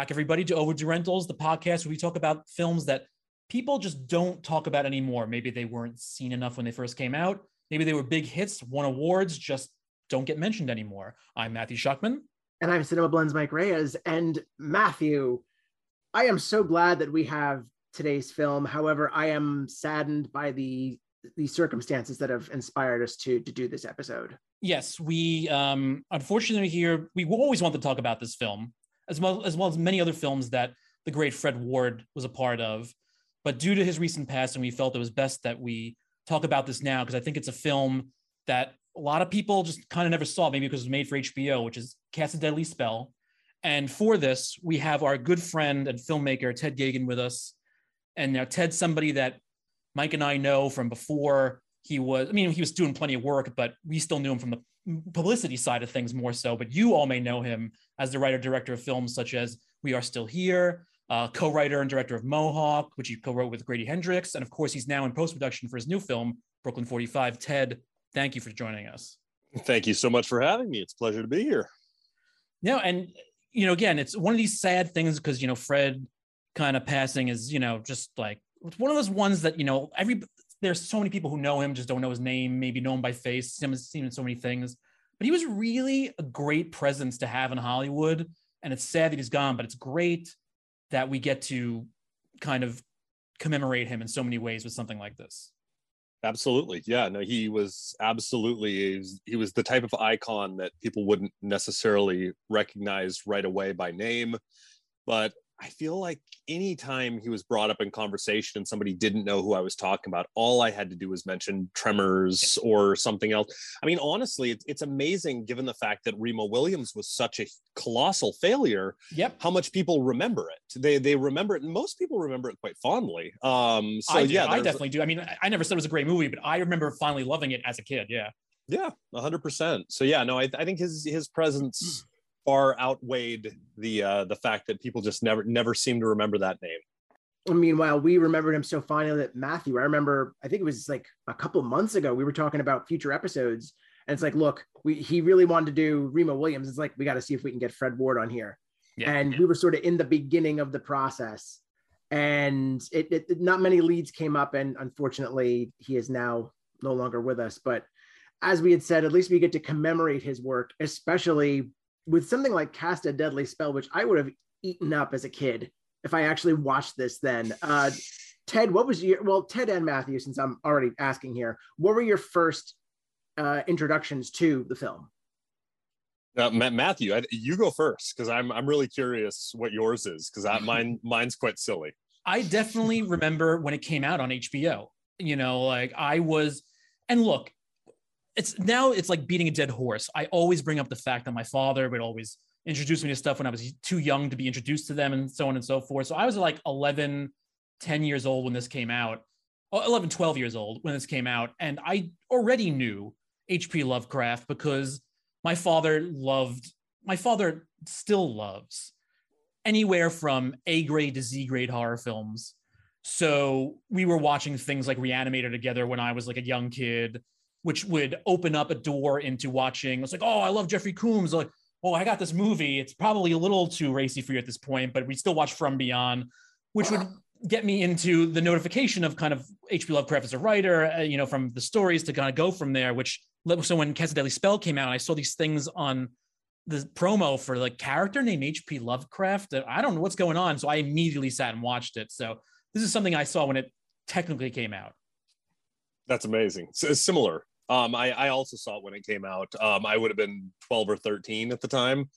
back, everybody, to Overdue Rentals, the podcast where we talk about films that people just don't talk about anymore. Maybe they weren't seen enough when they first came out. Maybe they were big hits, won awards, just don't get mentioned anymore. I'm Matthew Schuckman. And I'm CinemaBlend's Mike Reyes. And Matthew, I am so glad that we have today's film. However, I am saddened by the the circumstances that have inspired us to to do this episode. Yes, we um unfortunately here we always want to talk about this film as well as well as many other films that the great Fred Ward was a part of. But due to his recent passing, we felt it was best that we talk about this now because I think it's a film that a lot of people just kind of never saw, maybe because it was made for HBO, which is Cast a Deadly Spell. And for this, we have our good friend and filmmaker Ted Geoghegan with us. And now Ted's somebody that Mike and I know from before he was, I mean, he was doing plenty of work, but we still knew him from the publicity side of things more so. But you all may know him as the writer director of films such as We Are Still Here, uh, co-writer and director of Mohawk, which he co-wrote with Grady Hendrix, and of course he's now in post-production for his new film Brooklyn 45. Ted, thank you for joining us. Thank you so much for having me. It's a pleasure to be here. No, and you know, again, it's one of these sad things because you know Fred kind of passing is you know just like it's one of those ones that you know every there's so many people who know him just don't know his name, maybe know him by face, seen him in so many things. But he was really a great presence to have in Hollywood, and it's sad that he's gone. But it's great that we get to kind of commemorate him in so many ways with something like this. Absolutely. Yeah no he was absolutely he was, he was the type of icon that people wouldn't necessarily recognize right away by name. But I feel like anytime he was brought up in conversation and somebody didn't know who I was talking about, all I had to do was mention Tremors or something else. I mean, honestly, it's, it's amazing given the fact that Remo Williams was such a colossal failure. Yep. How much people remember it? They they remember it, and most people remember it quite fondly. Um, so I yeah, I definitely do. I mean, I never said it was a great movie, but I remember finally loving it as a kid. Yeah. Yeah, hundred percent. So yeah, no, I, I think his his presence far outweighed the uh, the fact that people just never never seem to remember that name. Meanwhile, we remembered him so fondly that Matthew, I remember, I think it was like a couple months ago, we were talking about future episodes, and it's like, look, we he really wanted to do Remo Williams. It's like we got to see if we can get Fred Ward on here, yeah, and yeah. we were sort of in the beginning of the process, and it, it not many leads came up, and unfortunately, he is now no longer with us, but as we had said, at least we get to commemorate his work, especially with something like Cast a Deadly Spell, which I would have eaten up as a kid if I actually watched this then. Uh, Ted, what was your, well, Ted and Matthew, since I'm already asking here, what were your first uh, introductions to the film? Uh, Matthew, I, you go first because I'm I'm really curious what yours is because mine mine's quite silly. I definitely remember when it came out on HBO. You know, like I was, and look, it's now it's like beating a dead horse. I always bring up the fact that my father would always introduce me to stuff when I was too young to be introduced to them and so on and so forth. So I was like 11, 10 years old when this came out, uh, 11, 12 years old when this came out. And I already knew H.P. Lovecraft because my father loved, my father still loves anywhere from A grade to Z grade horror films. So we were watching things like Reanimator together when I was like a young kid which would open up a door into watching. It's like, oh, I love Jeffrey Combs. Like, oh, I got this movie. It's probably a little too racy for you at this point, but we still watch From Beyond, which would get me into the notification of kind of H.P. Lovecraft as a writer, uh, you know, from the stories to kind of go from there. Which so when Deadly Spell came out, I saw these things on the promo for the character named H.P. Lovecraft. I don't know what's going on, so I immediately sat and watched it. So this is something I saw when it technically came out. That's amazing. So similar. Um, I, I also saw it when it came out. Um, I would have been 12 or 13 at the time.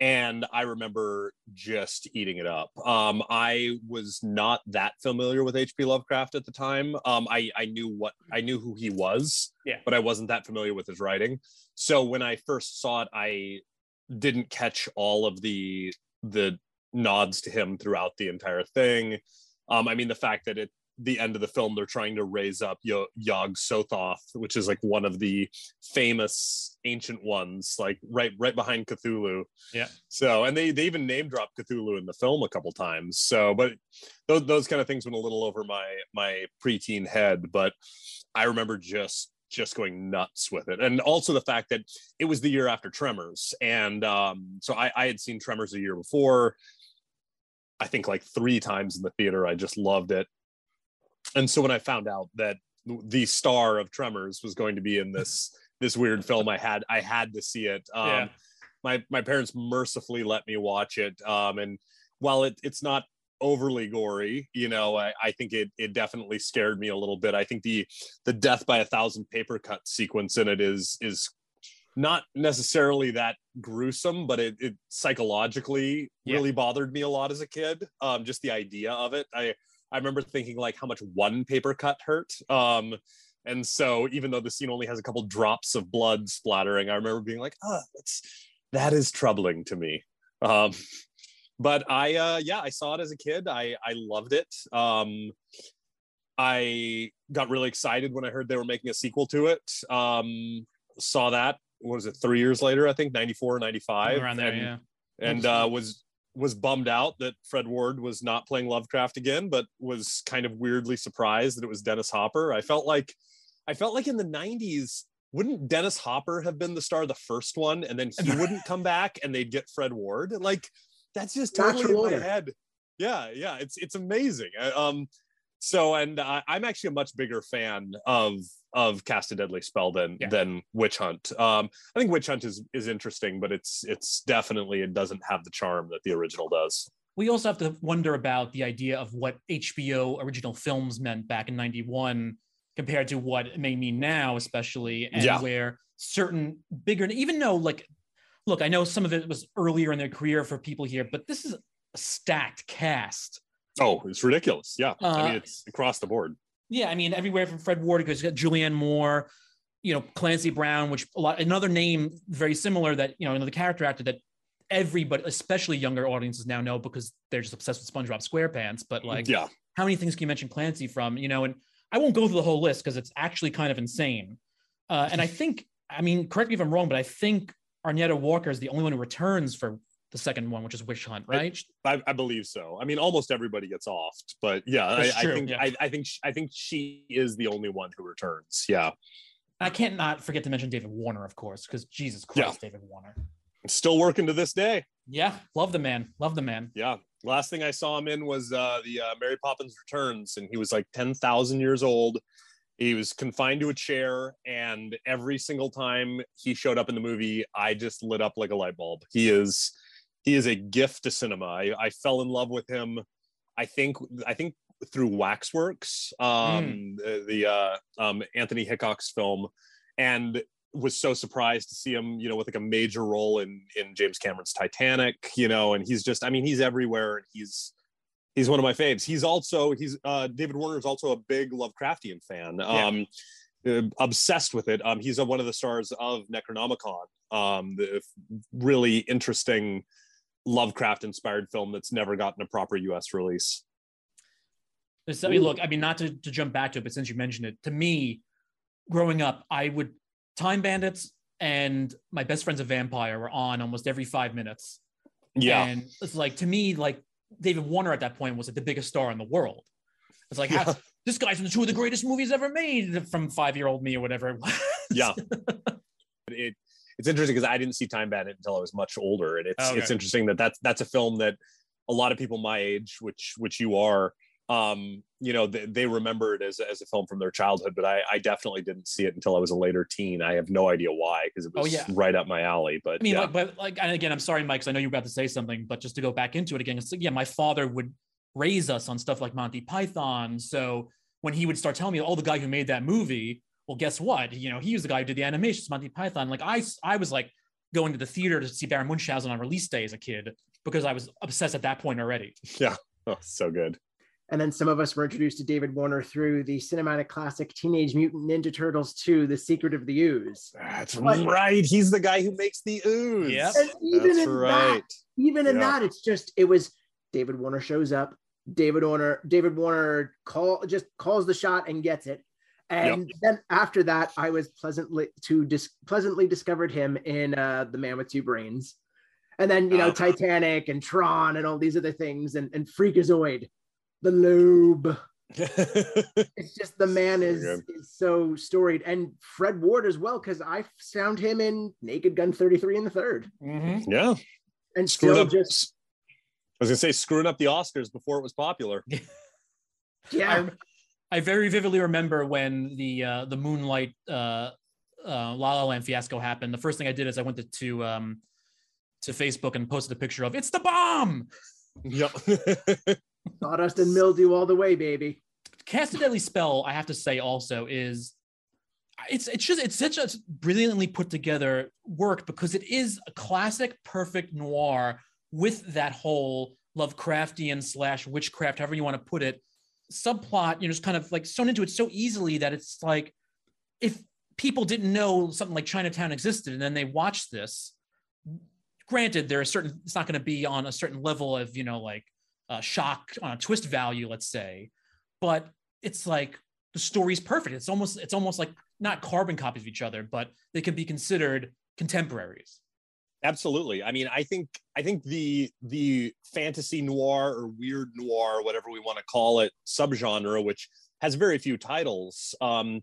And I remember just eating it up. Um, I was not that familiar with H.P. Lovecraft at the time. Um, I, I knew what I knew who he was, yeah. but I wasn't that familiar with his writing. So when I first saw it, I didn't catch all of the the nods to him throughout the entire thing. Um, I mean, the fact that it the end of the film, they're trying to raise up Yo- Yog Sothoth, which is like one of the famous ancient ones, like right right behind Cthulhu. Yeah. So, and they they even name drop Cthulhu in the film a couple times. So, but those those kind of things went a little over my my preteen head. But I remember just just going nuts with it and also the fact that it was the year after tremors and um, so I, I had seen tremors a year before I think like three times in the theater. I just loved it. And so when I found out that the star of Tremors was going to be in this this weird film, I had I had to see it. Um, Yeah. My my parents mercifully let me watch it, um, and while it it's not overly gory, you know, I, I think it it definitely scared me a little bit. I think the the death by a thousand paper cut sequence in it is is not necessarily that gruesome, but it, it psychologically Yeah. really bothered me a lot as a kid. Um, just the idea of it. I I remember thinking like how much one paper cut hurt. Um, and so even though the scene only has a couple drops of blood splattering, I remember being like, ah, that's that is troubling to me. Um, but I uh yeah, I saw it as a kid. I I loved it. Um I got really excited when I heard they were making a sequel to it. Um saw that what was it three years later i think 94 95 around there, and, yeah. and uh was was bummed out that fred ward was not playing lovecraft again but was kind of weirdly surprised that it was dennis hopper. I felt like i felt like in the 90s wouldn't dennis hopper have been the star of the first one and then he wouldn't come back and they'd get fred ward? Like that's just totally Natural in my order. head. Yeah yeah it's it's amazing. Um so and I, i'm actually a much bigger fan of of cast a deadly spell than Yeah. than witch hunt um i think witch hunt is is interesting but it's it's definitely it doesn't have the charm that the original does we also have to wonder about the idea of what HBO original films meant back in 91 compared to what it may mean now, especially, and Yeah. where certain bigger, even though, like, look, I know some of it was earlier in their career for people here, but this is a stacked cast. oh it's ridiculous yeah i Uh, mean it's across the board Yeah, I mean, everywhere from Fred Ward because Julianne Moore, you know, Clancy Brown, which a lot another name very similar that you know another character actor that everybody, especially younger audiences now know because they're just obsessed with SpongeBob SquarePants. But like, yeah how many things can you mention Clancy from? You know, and I won't go through the whole list because it's actually kind of insane. Uh, and I think, I mean, correct me if I'm wrong, but I think Arnetta Walker is the only one who returns for the second one, which is Witch Hunt, right? I, I believe so. I mean, almost everybody gets offed, but yeah, I, I think yeah. I, I think sh- I think she is the only one who returns. Yeah, I can't not forget to mention David Warner, of course, because Jesus Christ, David Warner. still working to this day. Yeah, love the man. Love the man. Yeah, last thing I saw him in was uh, the uh, Mary Poppins Returns, and he was like ten thousand years old. He was confined to a chair, and every single time he showed up in the movie, I just lit up like a light bulb. He is he is a gift to cinema. I, I fell in love with him. I think I think through Waxworks, um, the, the uh, um, Anthony Hickox's film, and was so surprised to see him, you know, with like a major role in in James Cameron's Titanic, you know, and he's just, I mean, he's everywhere, and he's he's one of my faves. He's also he's uh, David Warner is also a big Lovecraftian fan. Um, uh, obsessed with it. Um, he's uh one of the stars of Necronomicon, um, the really interesting Lovecraft inspired film that's never gotten a proper US release. This- I mean, look, I mean, not to, to jump back to it, but since you mentioned it, to me, growing up, I would Time Bandits and my best friend's a vampire were on almost every five minutes. Yeah. And it's like to me, like David Warner at that point was like the biggest star in the world. It's like Yeah. this guy's in two of the greatest movies ever made from five year old me or whatever it was. yeah it it's interesting because i didn't see time bandit until i was much older and it's Okay. it's interesting that that's that's a film that a lot of people my age which which you are um you know they, they remember it as, as a film from their childhood but I, I definitely didn't see it until i was a later teen i have no idea why because it Oh, was yeah. right up my alley but I mean, yeah. like, but like, and again, I'm sorry, Mike, 'cause I know you were about to say something, but just to go back into it again, it's like, yeah, my father would raise us on stuff like Monty Python. So when he would start telling me, oh, the guy who made that movie, well, guess what? You know, he was the guy who did the animations, Monty Python. Like I, I was like going to the theater to see Baron Munchausen on release day as a kid because I was obsessed at that point already. oh, so good And then some of us were introduced to David Warner through the cinematic classic Teenage Mutant Ninja Turtles 2, The Secret of the Ooze. that's But- right he's the guy who makes the ooze Yep. And even that's in right that, even in Yeah. that, it's just it was David Warner shows up, David Warner, David Warner call just calls the shot and gets it. And then after that, I was pleasantly to dis- pleasantly discovered him in uh, The Man with Two Brains. And then, you know, Oh. Titanic and Tron and all these other things and, and Freakazoid, the Lobe. It's just the man is, is so storied. And Fred Ward as well, because I found him in Naked Gun 33 in the third. yeah And screwed still up just I was gonna say screwing up the Oscars before it was popular. Yeah. I, I very vividly remember when the uh, the Moonlight uh, uh, La La Land fiasco happened. The first thing I did is I went to to, um, to Facebook and posted a picture of it's the bomb. Yep. Sawdust and mildew all the way, baby. Cast a Deadly Spell, I have to say, also is it's it's just it's such a brilliantly put together work because it is a classic, perfect noir with that whole Lovecraftian slash witchcraft, however you want to put it, subplot. You know, just kind of like sewn into it so easily that it's like if people didn't know something like Chinatown existed and then they watched this. Granted, there are certain. It's not going to be on a certain level of you know like uh, shock on a twist value, let's say, but it's like the story's perfect. It's almost it's almost like not carbon copies of each other, but they can be considered contemporaries. Absolutely. I mean, I think I think the the fantasy noir or weird noir, whatever we want to call it, subgenre, which has very few titles, um,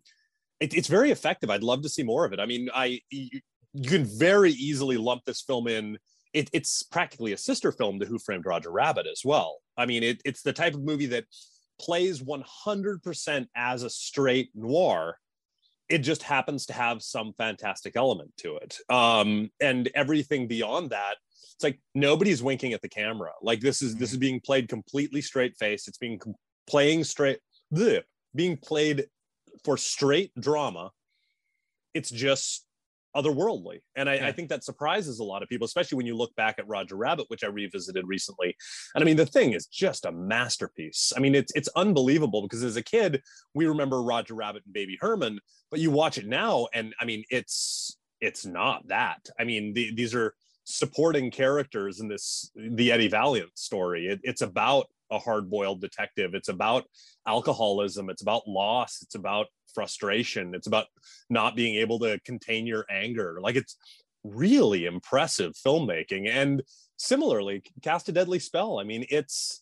it, it's very effective. I'd love to see more of it. I mean, I you, you can very easily lump this film in. It, it's practically a sister film to Who Framed Roger Rabbit as well. I mean, it, it's the type of movie that plays 100% as a straight noir it just happens to have some fantastic element to it. Um, and everything beyond that it's like nobody's winking at the camera. Like this is this is being played completely straight face it's being com- playing straight bleh, being played for straight drama. It's just otherworldly. And I, yeah. I, think that surprises a lot of people, especially when you look back at Roger Rabbit, which I revisited recently. And I mean, the thing is just a masterpiece. I mean, it's it's unbelievable because as a kid, we remember Roger Rabbit and Baby Herman, but you watch it now, and I mean, it's it's not that. I mean, the, these are supporting characters in this the Eddie Valiant story. It, it's about a hard-boiled detective. It's about alcoholism. It's about loss. It's about frustration. It's about not being able to contain your anger. Like it's really impressive filmmaking. And similarly, Cast a Deadly Spell. I mean, it's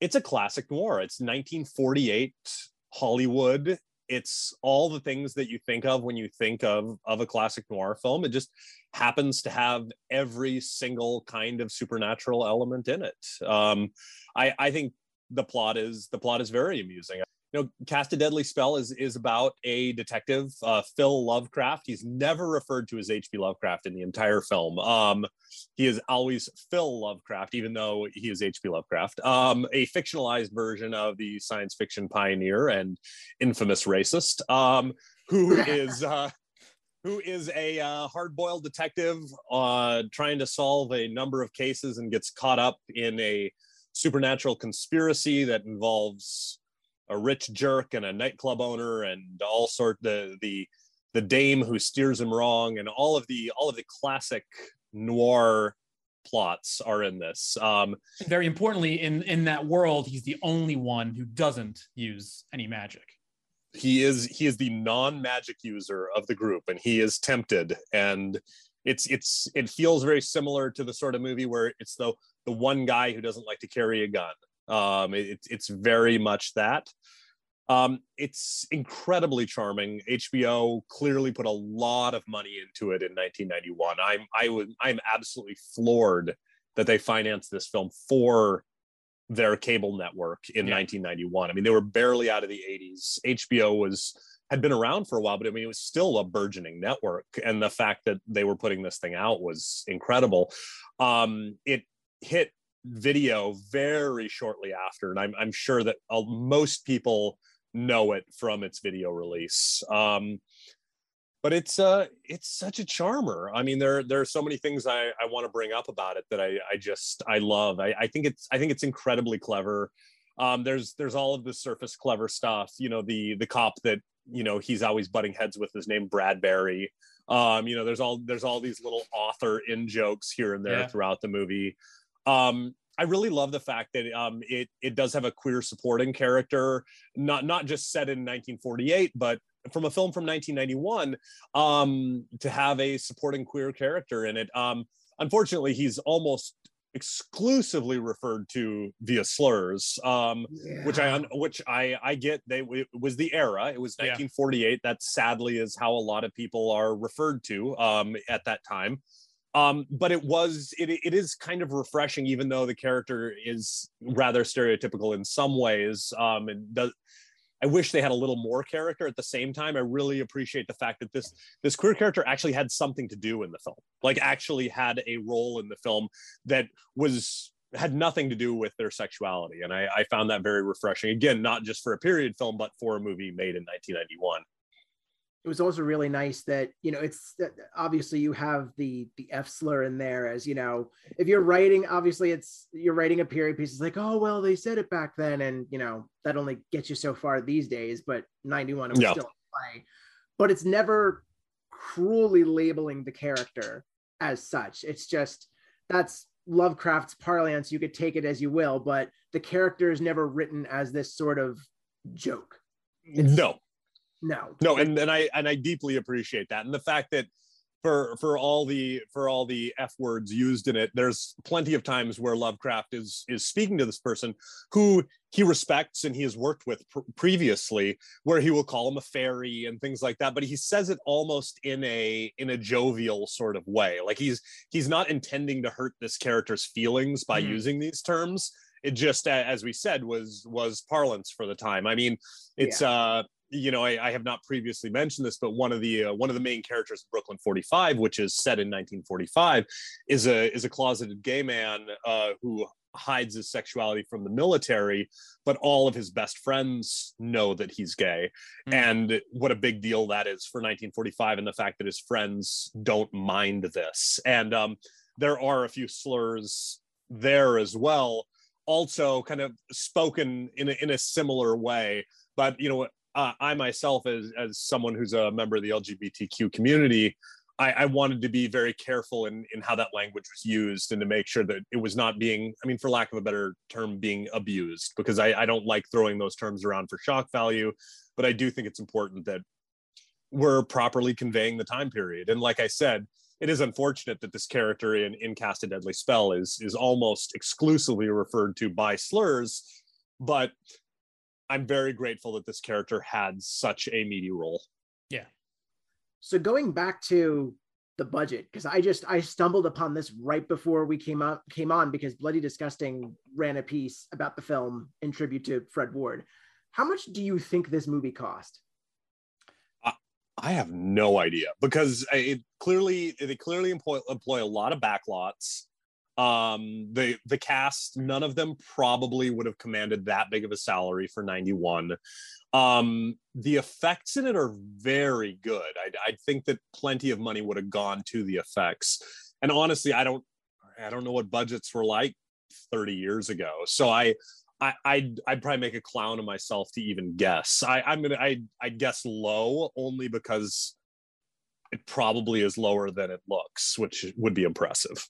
it's a classic noir. It's 1948 Hollywood. It's all the things that you think of when you think of of a classic noir film. It just happens to have every single kind of supernatural element in it. Um, I, I think the plot is the plot is very amusing you know, Cast a Deadly Spell is is about a detective, uh, Phil Lovecraft. He's never referred to as H.P. Lovecraft in the entire film. Um, he is always Phil Lovecraft, even though he is H.P. Lovecraft. Um, a fictionalized version of the science fiction pioneer and infamous racist, um, who is. Uh, who is a uh, hard-boiled detective uh, trying to solve a number of cases and gets caught up in a supernatural conspiracy that involves a rich jerk and a nightclub owner and all sort the the the dame who steers him wrong and all of the all of the classic noir plots are in this. Um very importantly in in that world he's the only one who doesn't use any magic. He is he is the non-magic user of the group and he is tempted. And it's it's it feels very similar to the sort of movie where it's the the one guy who doesn't like to carry a gun um, it, it's very much that. Um, it's incredibly charming. HBO clearly put a lot of money into it in 1991. I'm I would I'm absolutely floored that they financed this film for their cable network in yeah. 1991. I mean, they were barely out of the 80s. HBO was had been around for a while, but I mean, it was still a burgeoning network, and the fact that they were putting this thing out was incredible. Um, it hit video very shortly after, and I'm, I'm sure that uh, most people know it from its video release. Um, but it's uh, it's such a charmer. I mean, there there are so many things I, I want to bring up about it that I I just I love. I, I think it's I think it's incredibly clever. Um, there's there's all of the surface clever stuff. You know, the the cop that you know he's always butting heads with his name Bradbury. Um, you know, there's all there's all these little author in jokes here and there yeah. throughout the movie. Um, I really love the fact that um, it it does have a queer supporting character, not not just set in 1948, but from a film from 1991 um, to have a supporting queer character in it. Um, unfortunately, he's almost exclusively referred to via slurs, um, yeah. which I which I I get. They it was the era. It was 1948. Yeah. That sadly is how a lot of people are referred to um, at that time. Um, but it was it, it is kind of refreshing even though the character is rather stereotypical in some ways um, and does I wish they had a little more character at the same time. I really appreciate the fact that this this queer character actually had something to do in the film, like actually had a role in the film that was had nothing to do with their sexuality, and I, I found that very refreshing. Again, not just for a period film, but for a movie made in 1991 it was also really nice that you know it's obviously you have the the f slur in there as you know if you're writing obviously it's you're writing a period piece it's like oh well they said it back then and you know that only gets you so far these days but 91 it was yeah. still play. But it's never cruelly labeling the character as such. It's just that's lovecraft's parlance. You could take it as you will but the character is never written as this sort of joke. It's, no no. No and, and i and i deeply appreciate that. And the fact that for for all the for all the f words used in it there's plenty of times where lovecraft is is speaking to this person who he respects and he has worked with pr- previously where he will call him a fairy and things like that but he says it almost in a in a jovial sort of way. Like he's he's not intending to hurt this character's feelings by mm. using these terms. It just as we said was was parlance for the time. I mean it's yeah. uh you know, I, I, have not previously mentioned this, but one of the uh, one of the main characters in Brooklyn 45, which is set in 1945, is a is a closeted gay man uh, who hides his sexuality from the military, but all of his best friends know that he's gay, mm. and what a big deal that is for 1945, and the fact that his friends don't mind this, and um, there are a few slurs there as well, also kind of spoken in a, in a similar way. But you know uh, I myself, as as someone who's a member of the LGBTQ community, I, I, wanted to be very careful in in how that language was used and to make sure that it was not being, I mean, for lack of a better term, being abused because I, I don't like throwing those terms around for shock value, but I do think it's important that we're properly conveying the time period. And like I said, it is unfortunate that this character in in Cast a Deadly Spell is is almost exclusively referred to by slurs, but I'm very grateful that this character had such a meaty role. Yeah. So going back to the budget, because I just I stumbled upon this right before we came up came on because Bloody Disgusting ran a piece about the film in tribute to Fred Ward. How much do you think this movie cost? I have no idea because uh, it clearly they clearly employ, employ a lot of backlots um the the cast none of them probably would have commanded that big of a salary for 91 um the effects in it are very good. I i think that plenty of money would have gone to the effects. And honestly i don't i don't know what budgets were like 30 years ago. So i I, I'd, I'd probably make a clown of myself to even guess. I, I'm gonna I I guess low only because it probably is lower than it looks, which would be impressive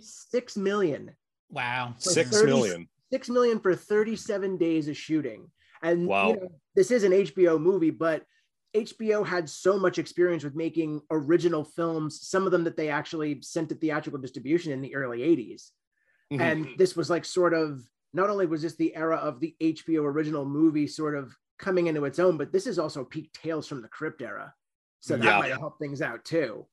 six million. Wow. Six 30, million. Six million for 37 days of shooting. And wow. you know, this is an HBO movie, but HBO had so much experience with making original films, some of them that they actually sent to theatrical distribution in the early 80s. Mm-hmm. And this was like sort of not only was this the era of the HBO original movie sort of coming into its own, but this is also peak Tales from the Crypt era. So that yeah. might help things out too.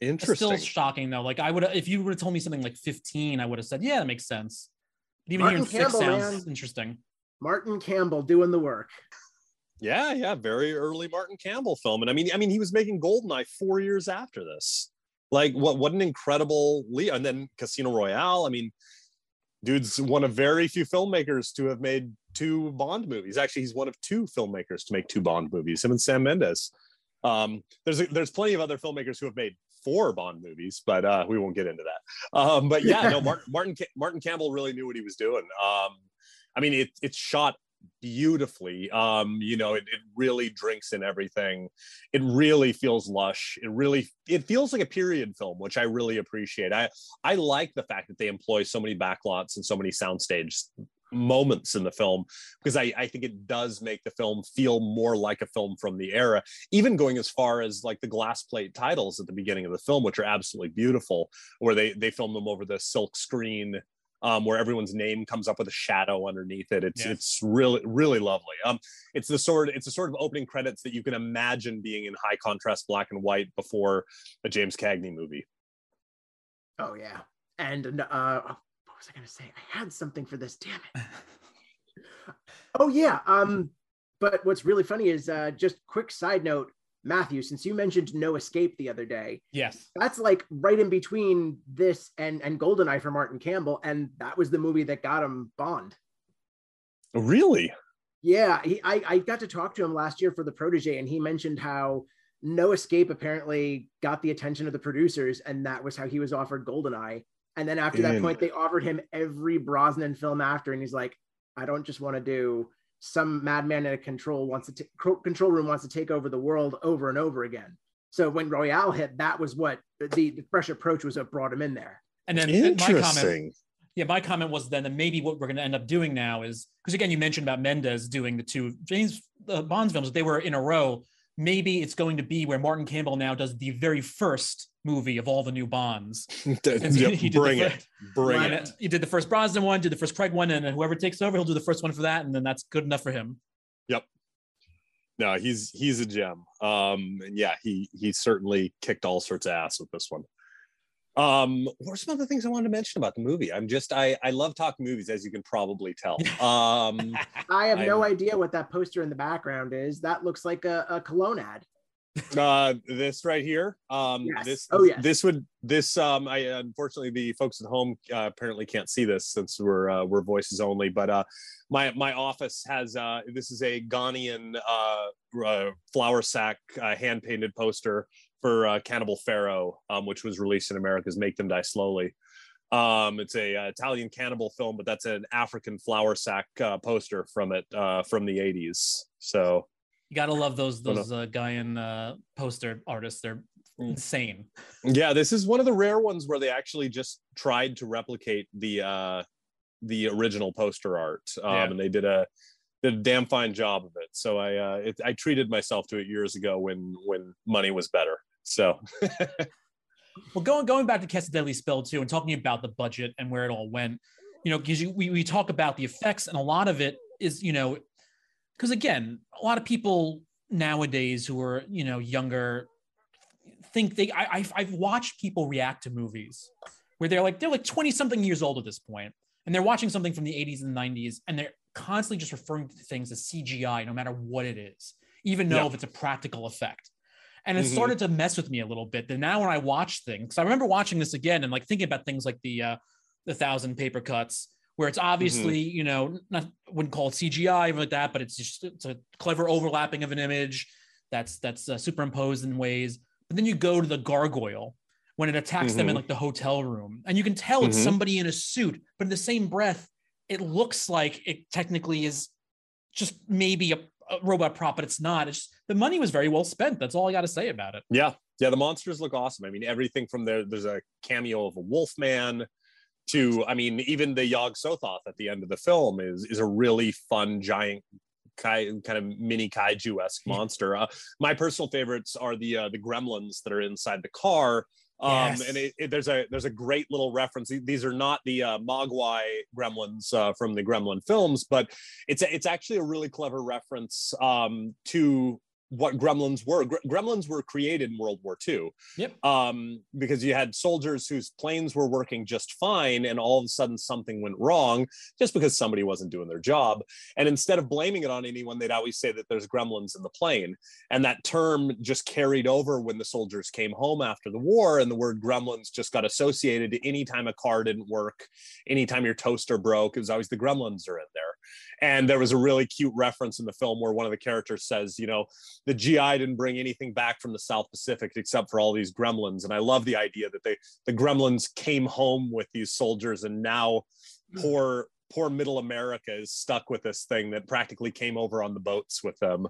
Interesting. It's still shocking though. Like I would, if you would have told me something like 15, I would have said, yeah, that makes sense. But even Martin hearing Campbell, six sounds man. interesting. Martin Campbell doing the work. Yeah, yeah, very early Martin Campbell film, and I mean, I mean, he was making Goldeneye four years after this. Like, what what an incredible lead! And then Casino Royale. I mean, dude's one of very few filmmakers to have made two Bond movies. Actually, he's one of two filmmakers to make two Bond movies. Him and Sam Mendes. Um, there's a, there's plenty of other filmmakers who have made four Bond movies, but uh, we won't get into that. Um, but yeah, no, Martin, Martin Martin Campbell really knew what he was doing. Um, I mean, it, it's shot beautifully. Um, you know, it, it really drinks in everything. It really feels lush. It really it feels like a period film, which I really appreciate. I I like the fact that they employ so many backlots and so many soundstage moments in the film because I, I think it does make the film feel more like a film from the era even going as far as like the glass plate titles at the beginning of the film which are absolutely beautiful where they they film them over the silk screen um, where everyone's name comes up with a shadow underneath it. It's yeah. it's really really lovely. Um, it's the sort it's the sort of opening credits that you can imagine being in high contrast black and white before a James Cagney movie. Oh yeah, and uh, what was I going to say? I had something for this. Damn it. oh yeah. Um, but what's really funny is uh, just quick side note. Matthew, since you mentioned No Escape the other day, yes, that's like right in between this and and Goldeneye for Martin Campbell, and that was the movie that got him Bond. Really? Yeah, he, I I got to talk to him last year for the Protege, and he mentioned how No Escape apparently got the attention of the producers, and that was how he was offered Goldeneye. And then after that point, they offered him every Brosnan film after, and he's like, I don't just want to do some madman in a control wants to t- control room wants to take over the world over and over again. So when Royale hit, that was what the, the fresh approach was what brought him in there. And then my comment, yeah, my comment was then that maybe what we're going to end up doing now is because again, you mentioned about Mendes doing the two James uh, Bond's films, they were in a row. Maybe it's going to be where Martin Campbell now does the very first movie of all the new Bonds. yep, he, bring it, bring it. He did the first Brosnan one, did the first Craig one, and whoever takes over, he'll do the first one for that, and then that's good enough for him. Yep. No, he's he's a gem. Um, and yeah, he he certainly kicked all sorts of ass with this one. Um, what are some other things I wanted to mention about the movie? I'm just I I love talking movies, as you can probably tell. Um, I have no I'm, idea what that poster in the background is. That looks like a, a cologne ad uh this right here um yes. this oh yeah this would this um i unfortunately the folks at home uh, apparently can't see this since we're uh, we're voices only but uh my my office has uh this is a ghanaian uh, uh flour sack uh, hand painted poster for uh, Cannibal Ferox um which was released in america's make them die slowly um it's a uh, italian cannibal film but that's an african flour sack uh, poster from it uh from the 80s so you gotta love those those uh, Ghanaian uh, poster artists. They're mm. insane. Yeah, this is one of the rare ones where they actually just tried to replicate the uh, the original poster art, um, yeah. and they did a did a damn fine job of it. So I uh, it, I treated myself to it years ago when when money was better. So. well, going going back to the Deadly Spell too, and talking about the budget and where it all went, you know, because we we talk about the effects, and a lot of it is you know because again, a lot of people nowadays who are you know younger think they I, I've, I've watched people react to movies where they're like they're like 20 something years old at this point and they're watching something from the 80s and 90s and they're constantly just referring to things as cgi no matter what it is even though yeah. if it's a practical effect and it mm-hmm. started to mess with me a little bit then now when i watch things i remember watching this again and like thinking about things like the uh the thousand paper cuts where it's obviously mm-hmm. you know not wouldn't call it CGI even like that, but it's just it's a clever overlapping of an image that's that's uh, superimposed in ways. But then you go to the gargoyle when it attacks mm-hmm. them in mm-hmm. like the hotel room, and you can tell it's mm-hmm. somebody in a suit, but in the same breath, it looks like it technically is just maybe a robot prop, but it's not. It's just, the money was very well spent. That's all I got to say about it. Yeah, yeah, the monsters look awesome. I mean, everything from there. There's a cameo of a wolf man to i mean even the yog sothoth at the end of the film is is a really fun giant kai, kind of mini kaiju-esque monster uh, my personal favorites are the uh, the gremlins that are inside the car um, yes. and it, it, there's a there's a great little reference. These are not the uh, Mogwai gremlins uh, from the Gremlin films, but it's a, it's actually a really clever reference um, to what gremlins were. gremlins were created in World War II. Yep. Um, because you had soldiers whose planes were working just fine, and all of a sudden something went wrong just because somebody wasn't doing their job. And instead of blaming it on anyone, they'd always say that there's gremlins in the plane. And that term just carried over when the soldiers came home after the war, and the word gremlins just got associated to anytime a car didn't work, anytime your toaster broke, it was always the gremlins are in there. And there was a really cute reference in the film where one of the characters says, you know, the GI didn't bring anything back from the South Pacific except for all these gremlins. And I love the idea that they the gremlins came home with these soldiers and now hmm. poor poor middle America is stuck with this thing that practically came over on the boats with them.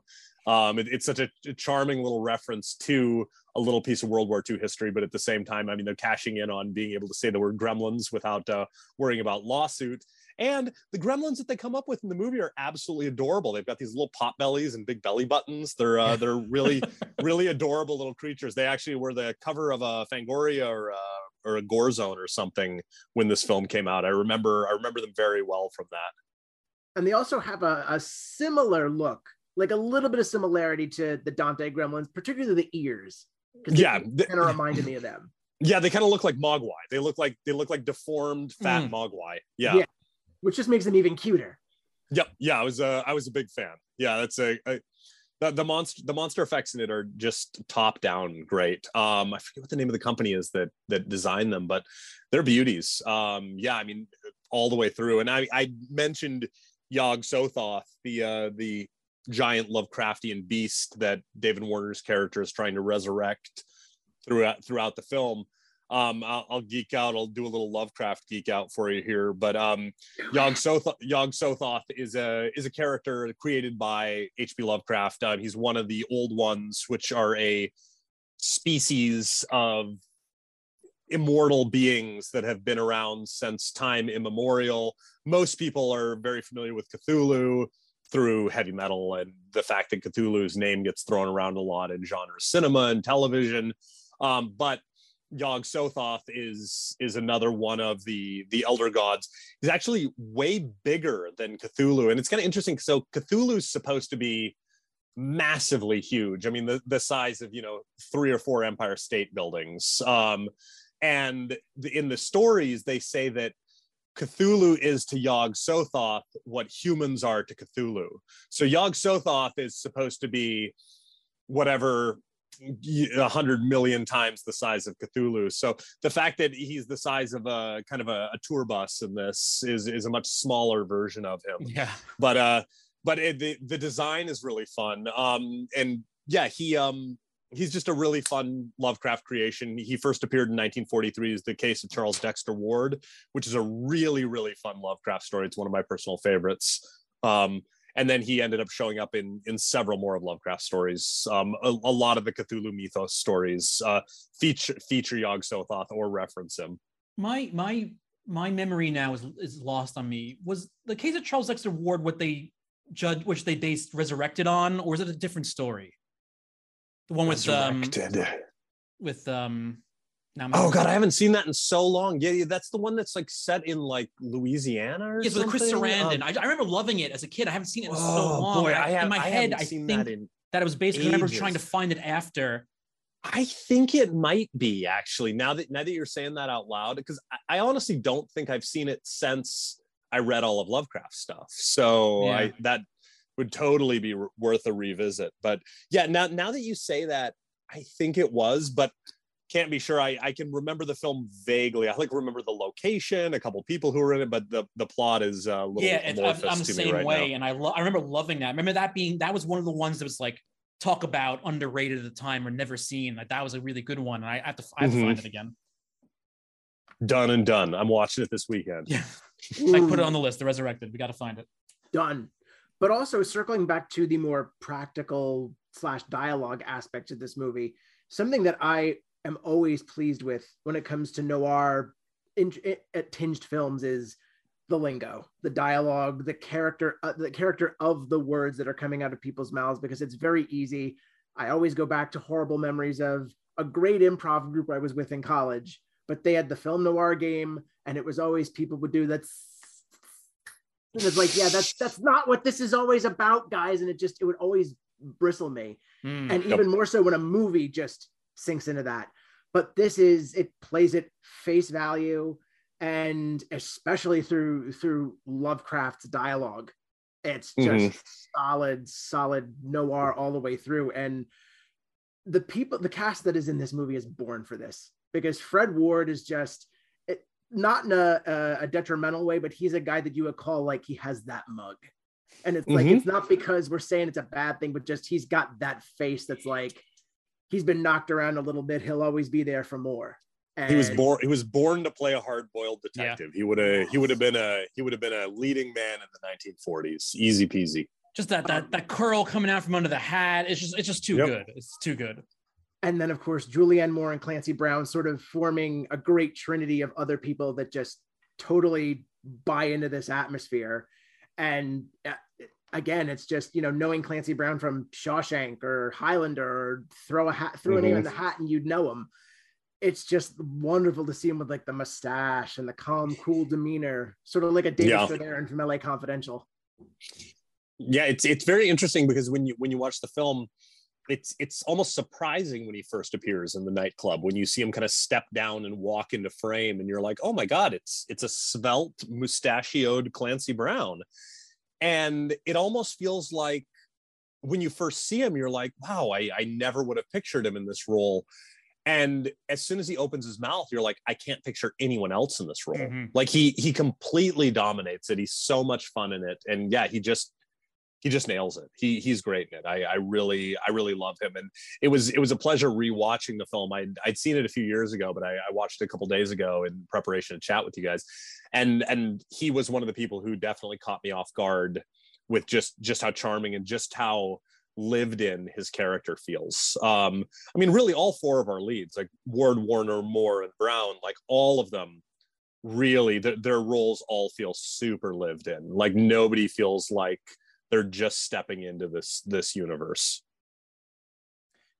Um, it, it's such a, a, charming little reference to a little piece of World War II history, but at the same time, I mean, they're cashing in on being able to say the word gremlins without uh, worrying about lawsuit. And the gremlins that they come up with in the movie are absolutely adorable. They've got these little pot bellies and big belly buttons. They're uh, they're really really adorable little creatures. They actually were the cover of a Fangoria or uh, or a Gore Zone or something when this film came out. I remember I remember them very well from that. And they also have a, a similar look, like a little bit of similarity to the Dante Gremlins, particularly the ears. Yeah, they kind of reminded me of them Yeah, they kind of look like Mogwai. They look like they look like deformed fat Mm. Mogwai. Yeah. Yeah. Which just makes them even cuter. Yep. Yeah, I was uh, I was a big fan. Yeah, that's a, a the, the monster the monster effects in it are just top down great. Um, I forget what the name of the company is that that designed them, but they're beauties. Um, yeah, I mean all the way through. And I I mentioned Yog Sothoth, the uh, the giant Lovecraftian beast that David Warner's character is trying to resurrect throughout throughout the film. Um, I'll, I'll geek out. I'll do a little Lovecraft geek out for you here, but um, Yog Sothoth, Sothoth is a is a character created by H.P. Lovecraft. Um, he's one of the old ones, which are a species of immortal beings that have been around since time immemorial. Most people are very familiar with Cthulhu through heavy metal and the fact that Cthulhu's name gets thrown around a lot in genre cinema and television. Um, but Yog Sothoth is is another one of the the elder gods. He's actually way bigger than Cthulhu, and it's kind of interesting. So Cthulhu's supposed to be massively huge. I mean, the the size of you know three or four Empire State Buildings. Um, and in the stories, they say that Cthulhu is to Yog Sothoth what humans are to Cthulhu. So Yog Sothoth is supposed to be whatever a hundred million times the size of Cthulhu. So the fact that he's the size of a kind of a, a, tour bus in this is is a much smaller version of him. Yeah. But uh, but it, the the design is really fun. Um, and yeah, he um he's just a really fun Lovecraft creation. He first appeared in 1943 as the case of Charles Dexter Ward, which is a really really fun Lovecraft story. It's one of my personal favorites. Um, and then he ended up showing up in in several more of Lovecraft stories. Um, a, a, lot of the Cthulhu mythos stories uh, feature feature Yog Sothoth or reference him. My my my memory now is is lost on me. Was the case of Charles Dexter Ward what they judged, which they based Resurrected on, or is it a different story? The one with um, with um. Oh god, I haven't seen that in so long. Yeah, yeah, that's the one that's like set in like Louisiana or something. with Chris Sarandon. Um, I, I, remember loving it as a kid. I haven't seen it in oh, so long. Boy, I have, in my I head, I think that, in that, it was basically. I remember trying to find it after. I think it might be actually now that now that you're saying that out loud because I, I, honestly don't think I've seen it since I read all of Lovecraft stuff. So yeah. I that would totally be worth a revisit. But yeah, now now that you say that, I think it was, but can't be sure. I, I can remember the film vaguely. I like remember the location, a couple people who were in it, but the, the plot is uh, a little yeah. I'm, I'm the same right way, now. and I lo- I remember loving that. I remember that being that was one of the ones that was like talk about underrated at the time or never seen. Like that was a really good one. And I have to I have mm-hmm. find it again. Done and done. I'm watching it this weekend. Yeah, I put it on the list. The Resurrected. We got to find it. Done. But also circling back to the more practical slash dialogue aspect of this movie, something that I am always pleased with when it comes to noir in, in, in tinged films is the lingo, the dialogue, the character, uh, the character of the words that are coming out of people's mouths because it's very easy. I always go back to horrible memories of a great improv group I was with in college, but they had the film noir game, and it was always people would do that's. And it's like, yeah, that's that's not what this is always about, guys, and it just it would always bristle me, mm, and even yep. more so when a movie just sinks into that. But this is it plays it face value, and especially through through Lovecraft's dialogue, it's just mm-hmm. solid, solid noir all the way through. And the people, the cast that is in this movie is born for this because Fred Ward is just it, not in a, a detrimental way, but he's a guy that you would call like he has that mug. And it's like, mm-hmm. it's not because we're saying it's a bad thing, but just he's got that face that's like, he's been knocked around a little bit. He'll always be there for more. And he was born. He was born to play a hard-boiled detective. Yeah. He would have. He would have been a. He would have been a leading man in the 1940s. Easy peasy. Just that that that curl coming out from under the hat. It's just it's just too yep. good. It's too good. And then of course Julianne Moore and Clancy Brown sort of forming a great trinity of other people that just totally buy into this atmosphere. And uh, again, it's just you know knowing Clancy Brown from Shawshank or Highlander, or throw a hat, throw mm-hmm. a name in the hat, and you'd know him. It's just wonderful to see him with like the mustache and the calm, cool demeanor, sort of like a David yeah. Strathairn from LA Confidential. Yeah, it's it's very interesting because when you when you watch the film, it's it's almost surprising when he first appears in the nightclub when you see him kind of step down and walk into frame and you're like oh my god it's it's a svelte mustachioed clancy brown and it almost feels like when you first see him you're like wow i, I never would have pictured him in this role. And as soon as he opens his mouth you're like i can't picture anyone else in this role. Mhm. like he he completely dominates it. He's so much fun in it. And yeah he just he just nails it. He he's great in it. I i really i really love him. And it was it was a pleasure rewatching the film. I'd, I'd seen it a few years ago but I, I watched it a couple days ago in preparation to chat with you guys. And and he was one of the people who definitely caught me off guard with just just how charming and just how lived in his character feels. Um i mean really all four of our leads like ward warner moore and brown like all of them really their, their roles all feel super lived in. Like nobody feels like they're just stepping into this this universe.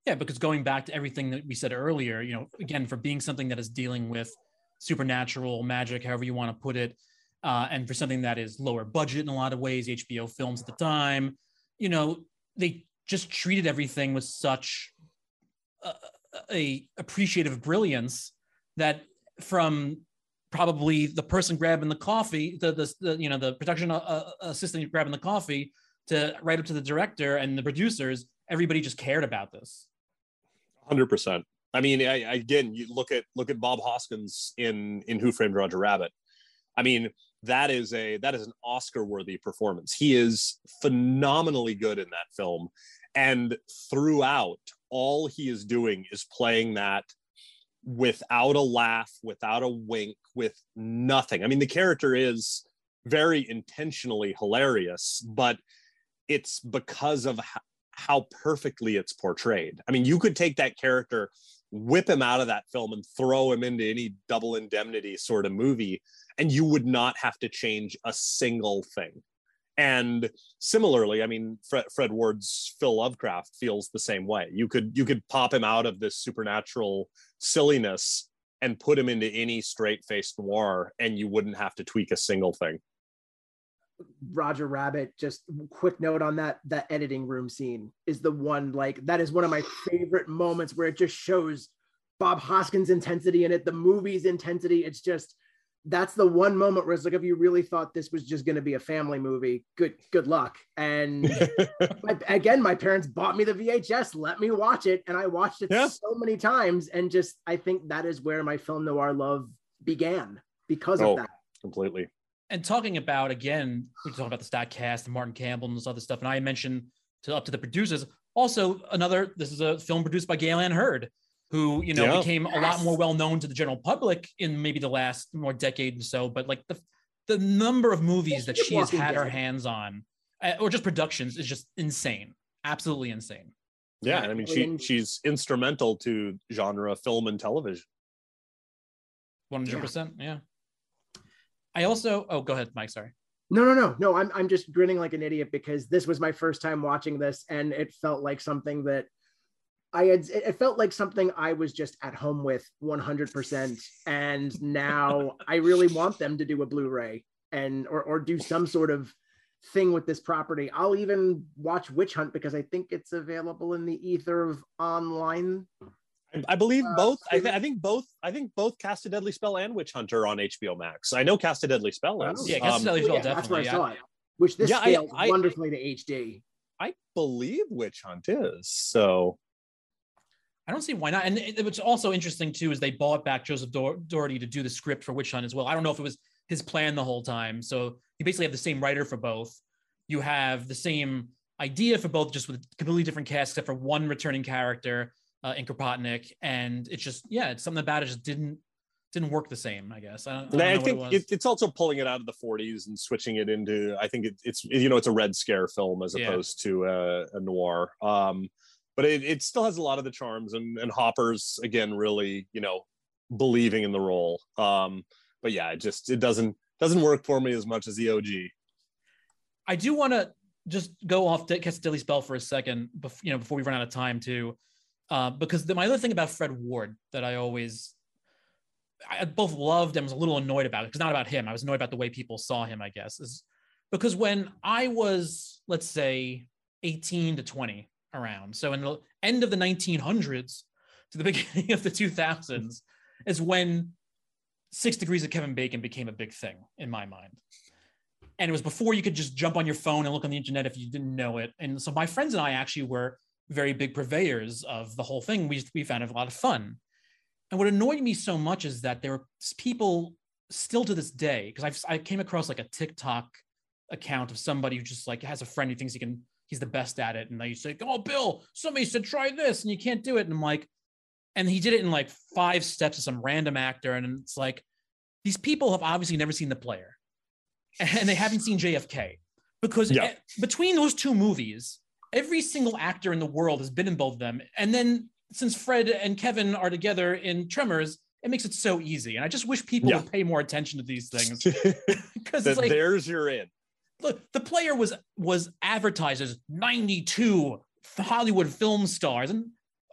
Yeah, because going back to everything that we said earlier, you know, again, for being something that is dealing with supernatural magic, however you want to put it, uh, and for something that is lower budget in a lot of ways, HBO films at the time, you know, they just treated everything with such a, a appreciative brilliance that from probably the person grabbing the coffee, the the, the you know the production uh, assistant grabbing the coffee, to right up to the director and the producers, everybody just cared about this. 100% i mean I- again you look at look at bob hoskins in in who framed roger rabbit. I mean that is a that is an oscar worthy performance. He is phenomenally good in that film. And throughout all he is doing is playing that without a laugh without a wink with nothing i mean the character is very intentionally hilarious but it's because of h- how perfectly it's portrayed. I mean, you could take that character, whip him out of that film, and throw him into any double indemnity sort of movie, and you would not have to change a single thing. And similarly, I mean, Fred, Fred Ward's Phil Lovecraft feels the same way. You could you could pop him out of this supernatural silliness and put him into any straight-faced noir, and you wouldn't have to tweak a single thing. Roger Rabbit, just quick note on that that editing room scene is the one like that is one of my favorite moments where it just shows Bob Hoskins intensity in it, the movie's intensity. It's just that's the one moment where it's like if you really thought this was just going to be a family movie, good good luck. And my, again, my parents bought me the VHS, let me watch it, and I watched it Yeah. so many times. And just I think that is where my film noir love began because Oh. of that. Completely. and talking about again, we talking about the stat cast and Martin Campbell and all this other stuff, and I mentioned to up to the producers. Also, another this is a film produced by Gale Anne Hurd, who you know Yeah. became a lot more well known to the general public in maybe the last more decade and so. But like the the number of movies that she has had her hands on, uh, or just productions, is just insane, absolutely insane. Yeah, Yeah, and I mean, she she's instrumental to genre film and television. One hundred percent, yeah. I also, oh, go ahead, Mike. Sorry. No, no, no, no. I'm I'm just grinning like an idiot because this was my first time watching this, and it felt like something that I had. It it felt like something I was just at home with 100. percent And now I really want them to do a Blu-ray and or or do some sort of thing with this property. I'll even watch Witch Hunt because I think it's available in the ether of online. I, I believe Uh, both. I, th- I think both. I think both Cast a Deadly Spell and Witch Hunter are on HBO Max. I know Cast a Deadly Spell is. Yeah, Cast a Um, Deadly- Well, well, yeah, that's where I definitely, saw it. Which this Yeah, I- scales I- wonderfully to HD. I believe Witch Hunt is. So I don't see why not. And it, what's also interesting too is they bought back Joseph Dor- Dougherty to do the script for Witch Hunt as well. I don't know if it was his plan the whole time. So you basically have the same writer for both. You have the same idea for both, just with completely different cast, except for one returning character uh, in Kropotkin. And it's just yeah, it's something about it just didn't didn't work the same. I guess I don't, I don't I think it it, it's also pulling it out of the 40s and switching it into. I think it, it's you know it's a red scare film as Yeah. opposed to a, a noir. Um, but it, it still has a lot of the charms and, and Hopper's again really you know believing in the role. Um, but yeah, it just it doesn't doesn't work for me as much as the OG. I do want to just go off to Cast a Deadly Spell for a second, you know, before we run out of time too, uh, because the, my other thing about Fred Ward that I always, I both loved and was a little annoyed about it because not about him. I was annoyed about the way people saw him. I guess is because when I was, let's say, eighteen to twenty, around. So in the end of the 1900s to the beginning of the 2000s is when Six Degrees of Kevin Bacon became a big thing in my mind. And it was before you could just jump on your phone and look on the internet if you didn't know it. And so my friends and I actually were very big purveyors of the whole thing. We, we found it a lot of fun. And what annoyed me so much is that there are people still to this day, because I came across like a TikTok account of somebody who just like has a friend who thinks he can, he's the best at it. And they say, Oh, Bill, somebody said try this and you can't do it. And I'm like, and he did it in like five steps to some random actor. And it's like, these people have obviously never seen the player and they haven't seen JFK because yeah. between those two movies, every single actor in the world has been in both of them. And then since Fred and Kevin are together in Tremors, it makes it so easy. And I just wish people yeah. would pay more attention to these things. Because like, there's your in. Look, the player was was advertised as 92 Hollywood film stars, and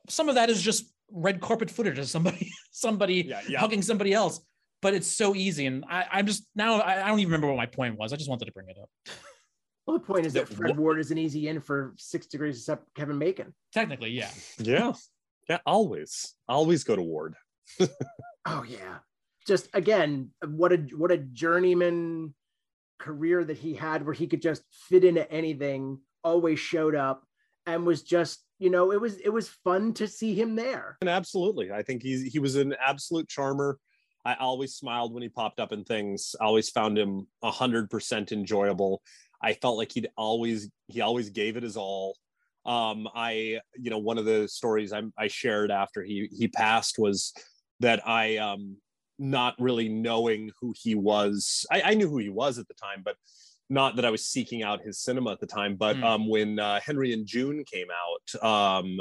some of that is just red carpet footage of somebody somebody yeah, yeah. hugging somebody else. But it's so easy, and I, am just now I, I don't even remember what my point was. I just wanted to bring it up. Well, the point is that Fred Ward is an easy in for six degrees except Kevin Bacon. Technically, yeah. Yeah. Yeah. Always. Always go to Ward. oh yeah. Just again, what a what a journeyman career that he had where he could just fit into anything, always showed up and was just, you know, it was it was fun to see him there. And absolutely. I think he's he was an absolute charmer. I always smiled when he popped up in things. I always found him a hundred percent enjoyable. I felt like he'd always he always gave it his all. Um, I you know one of the stories I, I shared after he he passed was that I um, not really knowing who he was. I, I, knew who he was at the time, but not that I was seeking out his cinema at the time. But mm. um, when uh, Henry and June came out, um,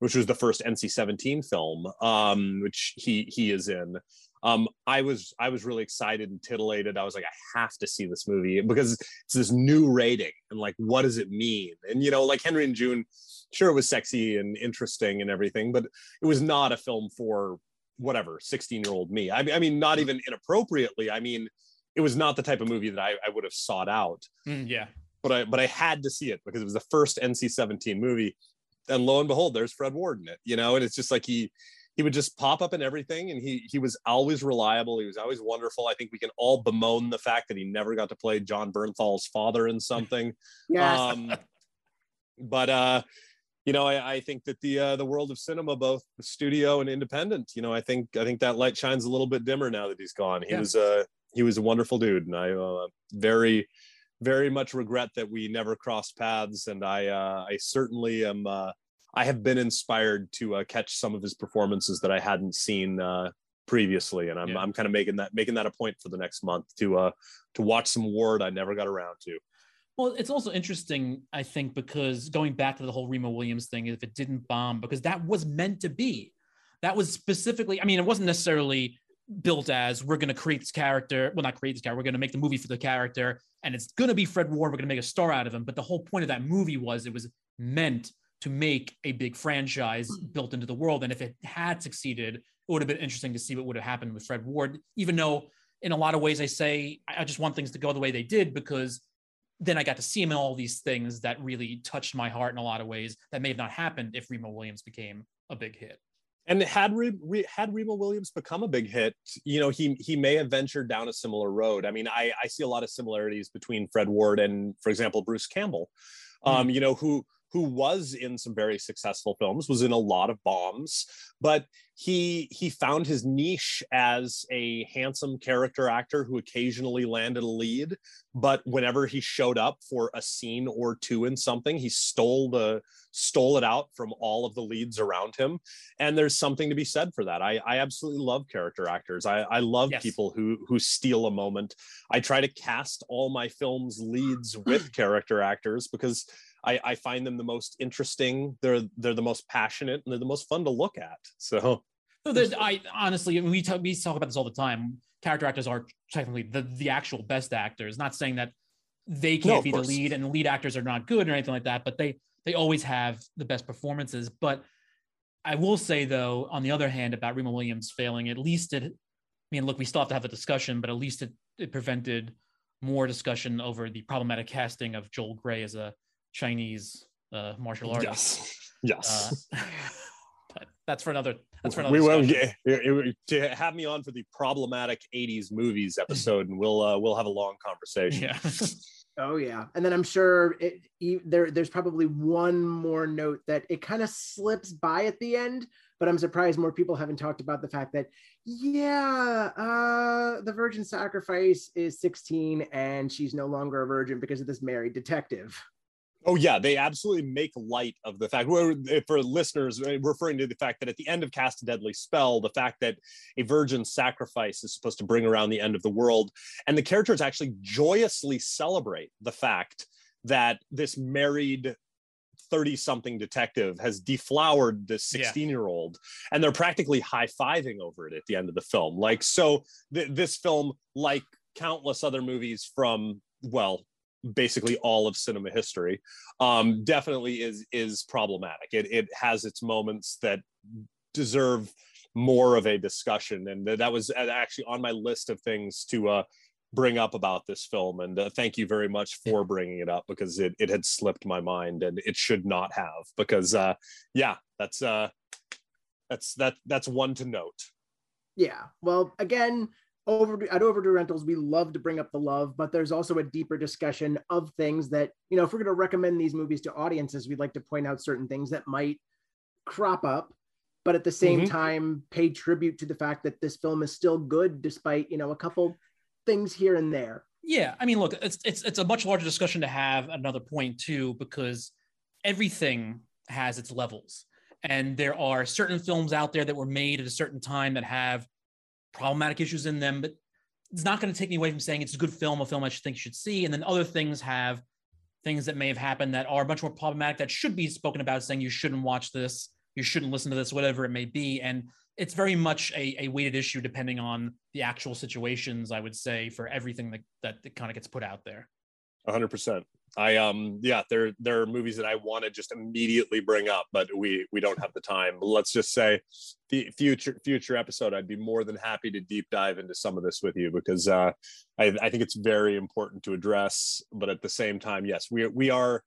which was the first NC-17 film, um, which he he is in, um, I was I was really excited and titillated. I was like, I have to see this movie because it's this new rating and like, what does it mean? And you know, like Henry and June, sure, it was sexy and interesting and everything, but it was not a film for whatever 16 year old me. I mean, I mean, not even inappropriately. I mean, it was not the type of movie that I, I would have sought out. Mm, yeah. But I but I had to see it because it was the first NC-17 movie, and lo and behold, there's Fred Ward in it. You know, and it's just like he he would just pop up in everything and he he was always reliable he was always wonderful i think we can all bemoan the fact that he never got to play jon bernthal's father in something yes. um but uh you know I, I think that the uh the world of cinema both the studio and independent you know i think i think that light shines a little bit dimmer now that he's gone he yeah. was uh he was a wonderful dude and i uh very very much regret that we never crossed paths and i uh i certainly am uh I have been inspired to uh, catch some of his performances that I hadn't seen uh, previously, and I'm yeah. I'm kind of making that making that a point for the next month to uh to watch some Ward I never got around to. Well, it's also interesting, I think, because going back to the whole Remo Williams thing, if it didn't bomb, because that was meant to be, that was specifically. I mean, it wasn't necessarily built as we're going to create this character. Well, not create this character. We're going to make the movie for the character, and it's going to be Fred Ward. We're going to make a star out of him. But the whole point of that movie was it was meant to make a big franchise hmm. built into the world. And if it had succeeded, it would have been interesting to see what would have happened with Fred Ward, even though in a lot of ways I say I just want things to go the way they did because then I got to see him in all these things that really touched my heart in a lot of ways that may have not happened if Remo Williams became a big hit. And had Re- had Remo Williams become a big hit, you know, he he may have ventured down a similar road. I mean, I I see a lot of similarities between Fred Ward and, for example, Bruce Campbell. Mm-hmm. Um, you know, who who was in some very successful films, was in a lot of bombs, but he he found his niche as a handsome character actor who occasionally landed a lead, but whenever he showed up for a scene or two in something, he stole the stole it out from all of the leads around him. And there's something to be said for that. I, I absolutely love character actors. I, I love yes. people who who steal a moment. I try to cast all my films leads with character actors because I, I find them the most interesting. They're they're the most passionate and they're the most fun to look at. So, so I honestly we talk we talk about this all the time. Character actors are technically the the actual best actors. Not saying that they can't no, be course. the lead and lead actors are not good or anything like that, but they they always have the best performances. But I will say though, on the other hand, about Remo Williams failing, at least it. I mean, look, we still have to have a discussion, but at least it, it prevented more discussion over the problematic casting of Joel Grey as a Chinese uh, martial artist. Yes. Yes. Uh, but that's for another. That's for another. we will get it- it- to have me on for the problematic 80s movies episode and we'll uh, we'll have a long conversation Yeah. Oh yeah, and then I'm sure it, e- there there's probably one more note that it kind of slips by at the end, but I'm surprised more people haven't talked about the fact that yeah, uh, the virgin sacrifice is 16 and she's no longer a virgin because of this married detective. Oh yeah, they absolutely make light of the fact. For listeners, uh, referring to the fact that at the end of Cast a Deadly Spell, the fact that a virgin sacrifice is supposed to bring around the end of the world, and the characters actually joyously celebrate the fact that this married 30 something detective has deflowered this 16 year old and they're practically high-fiving over it at the end of the film like so th- this film like countless other movies from well basically all of cinema history um definitely is is problematic. It, it has its moments that deserve more of a discussion. And that was uh, actually on my list of things to uh bring up about this film. And uh, thank you very much for bringing it up because it, it had slipped my mind and it should not have because uh yeah that's uh that's that that's one to note. Yeah. Well, again, over at Overdue Rentals, we love to bring up the love, but there's also a deeper discussion of things that, you know, if we're going to recommend these movies to audiences, we'd like to point out certain things that might crop up, but at the same Mhm. time, pay tribute to the fact that this film is still good despite, you know, a couple things here and there. Yeah, I mean, look, it's it's it's a much larger discussion to have another point too, because everything has its levels, and there are certain films out there that were made at a certain time that have problematic issues in them, but it's not going to take me away from saying it's a good film, a film I should think you should see, and then other things have things that may have happened that are much more problematic that should be spoken about, saying you shouldn't watch this, you shouldn't listen to this, whatever it may be, and it's very much a, a weighted issue depending on the actual situations i would say for everything that that, that kind of gets put out there 100% i um yeah there there are movies that i want to just immediately bring up but we we don't have the time. Let's just say the future future episode i'd be more than happy to deep dive into some of this with you because uh i, I think it's very important to address but at the same time yes we we are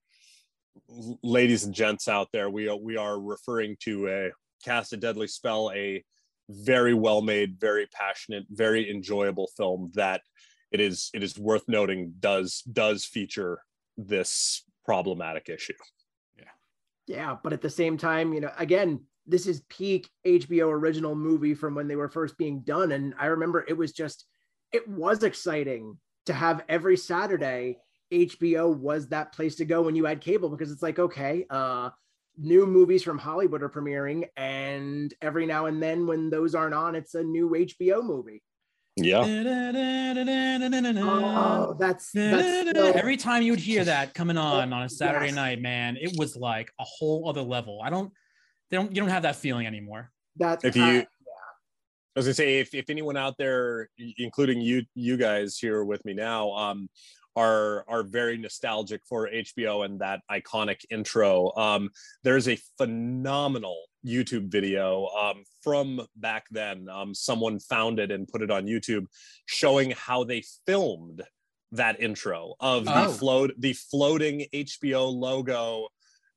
ladies and gents out there. We are we are referring to a cast a deadly spell a very well made very passionate very enjoyable film that it is it is worth noting does does feature this problematic issue Yeah, Yeah, but at the same time, you know, again, this is peak HBO original movie from when they were first being done. And I remember it was just, it was exciting to have every Saturday HBO was that place to go when you had cable because it's like, okay, uh, new movies from Hollywood are premiering, and every now and then when those aren't on, it's a new HBO movie. Yeah Oh, that's that's still- Every time you would hear that coming on on a Saturday Yes. night, man, it was like a whole other level. I don't, they don't, you don't have that feeling anymore. that's if you uh, I was gonna say if, if anyone out there, including you you guys here with me now, um, are are very nostalgic for HBO and that iconic intro. Um, there's a phenomenal YouTube video um, from back then. Um, someone found it and put it on YouTube, showing how they filmed that intro of the Oh. float the floating HBO logo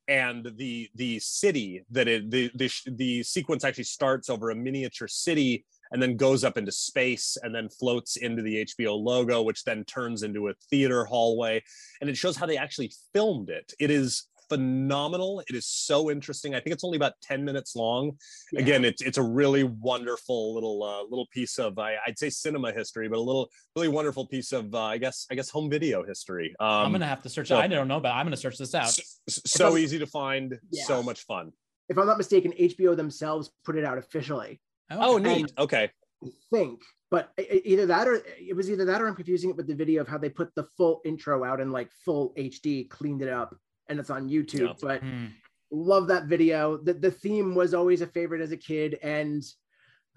and the the city that it the the, the sequence actually starts over a miniature city and then goes up into space and then floats into the HBO logo which then turns into a theater hallway and it shows how they actually filmed it it is phenomenal it is so interesting i think it's only about 10 minutes long yeah. again it's it's a really wonderful little uh, little piece of I, i'd say cinema history but a little really wonderful piece of uh, i guess i guess home video history um I'm gonna have to search. so- I don't know, but I'm gonna search this out. so, so easy to find Yeah. so much fun if I'm not mistaken, HBO themselves put it out officially. oh Okay. neat okay I think, but either that or it was either that or I'm confusing it with the video of how they put the full intro out in like full HD, cleaned it up, and it's on YouTube. Yeah. But Hmm. love that video. The, the theme was always a favorite as a kid. And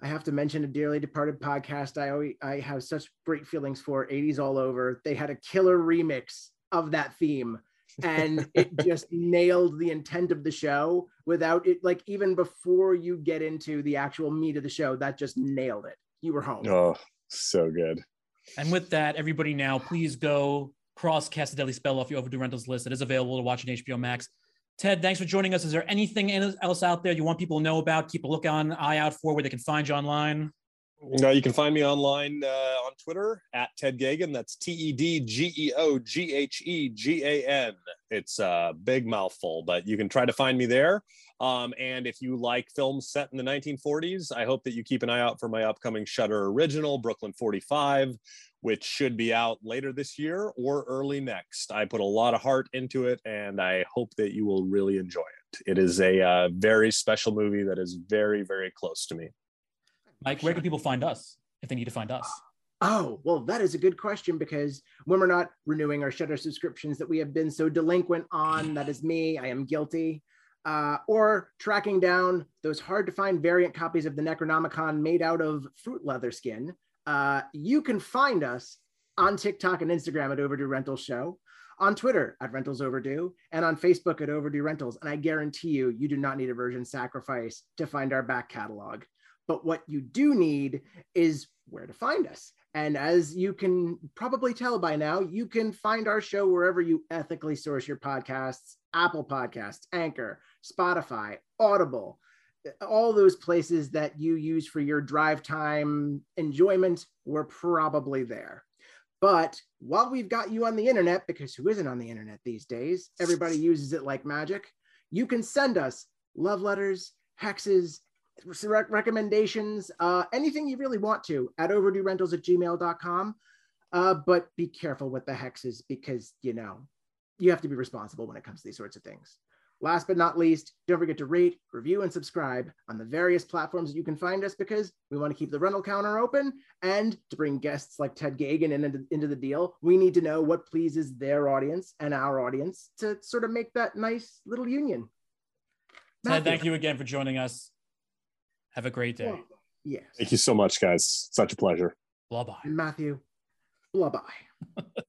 I have to mention a dearly departed podcast. I always I have such great feelings for 80s all over. They had a killer remix of that theme. and it just nailed the intent of the show without it like even before you get into the actual meat of the show that just nailed it you were home oh so good And with that, everybody now, please go cross cast a deadly spell off your overdue rentals list. It is available to watch on HBO Max. Ted, thanks for joining us. Is there anything else out there you want people to know about? Keep a look on eye out for where they can find you online. No, you can find me online uh, on Twitter at Ted Geoghegan. That's T E D G E O G H E G A N. It's a big mouthful, but you can try to find me there. Um, and if you like films set in the 1940s, I hope that you keep an eye out for my upcoming Shudder original, Brooklyn 45, which should be out later this year or early next. I put a lot of heart into it, and I hope that you will really enjoy it. It is a uh, very special movie that is very, very close to me. Mike, where can people find us if they need to find us? Oh, well, that is a good question because when we're not renewing our Shudder subscriptions that we have been so delinquent on, that is me, I am guilty, uh, or tracking down those hard to find variant copies of the Necronomicon made out of fruit leather skin, uh, you can find us on TikTok and Instagram at Overdue Rentals Show, on Twitter at Rentals Overdue, and on Facebook at Overdue Rentals. And I guarantee you, you do not need a virgin sacrifice to find our back catalog. But what you do need is where to find us. And as you can probably tell by now, you can find our show wherever you ethically source your podcasts Apple Podcasts, Anchor, Spotify, Audible, all those places that you use for your drive time enjoyment. We're probably there. But while we've got you on the internet, because who isn't on the internet these days? Everybody uses it like magic. You can send us love letters, hexes, recommendations, uh, anything you really want to at overduerentals at gmail.com. Uh, but be careful with the hexes because, you know, you have to be responsible when it comes to these sorts of things. Last but not least, don't forget to rate, review, and subscribe on the various platforms that you can find us because we want to keep the rental counter open. And to bring guests like Ted Geoghegan into, into the deal, we need to know what pleases their audience and our audience to sort of make that nice little union. Ted, thank you again for joining us. Have a great day. yes. Thank you so much, guys. Such a pleasure. Bye bye. Matthew, bye bye.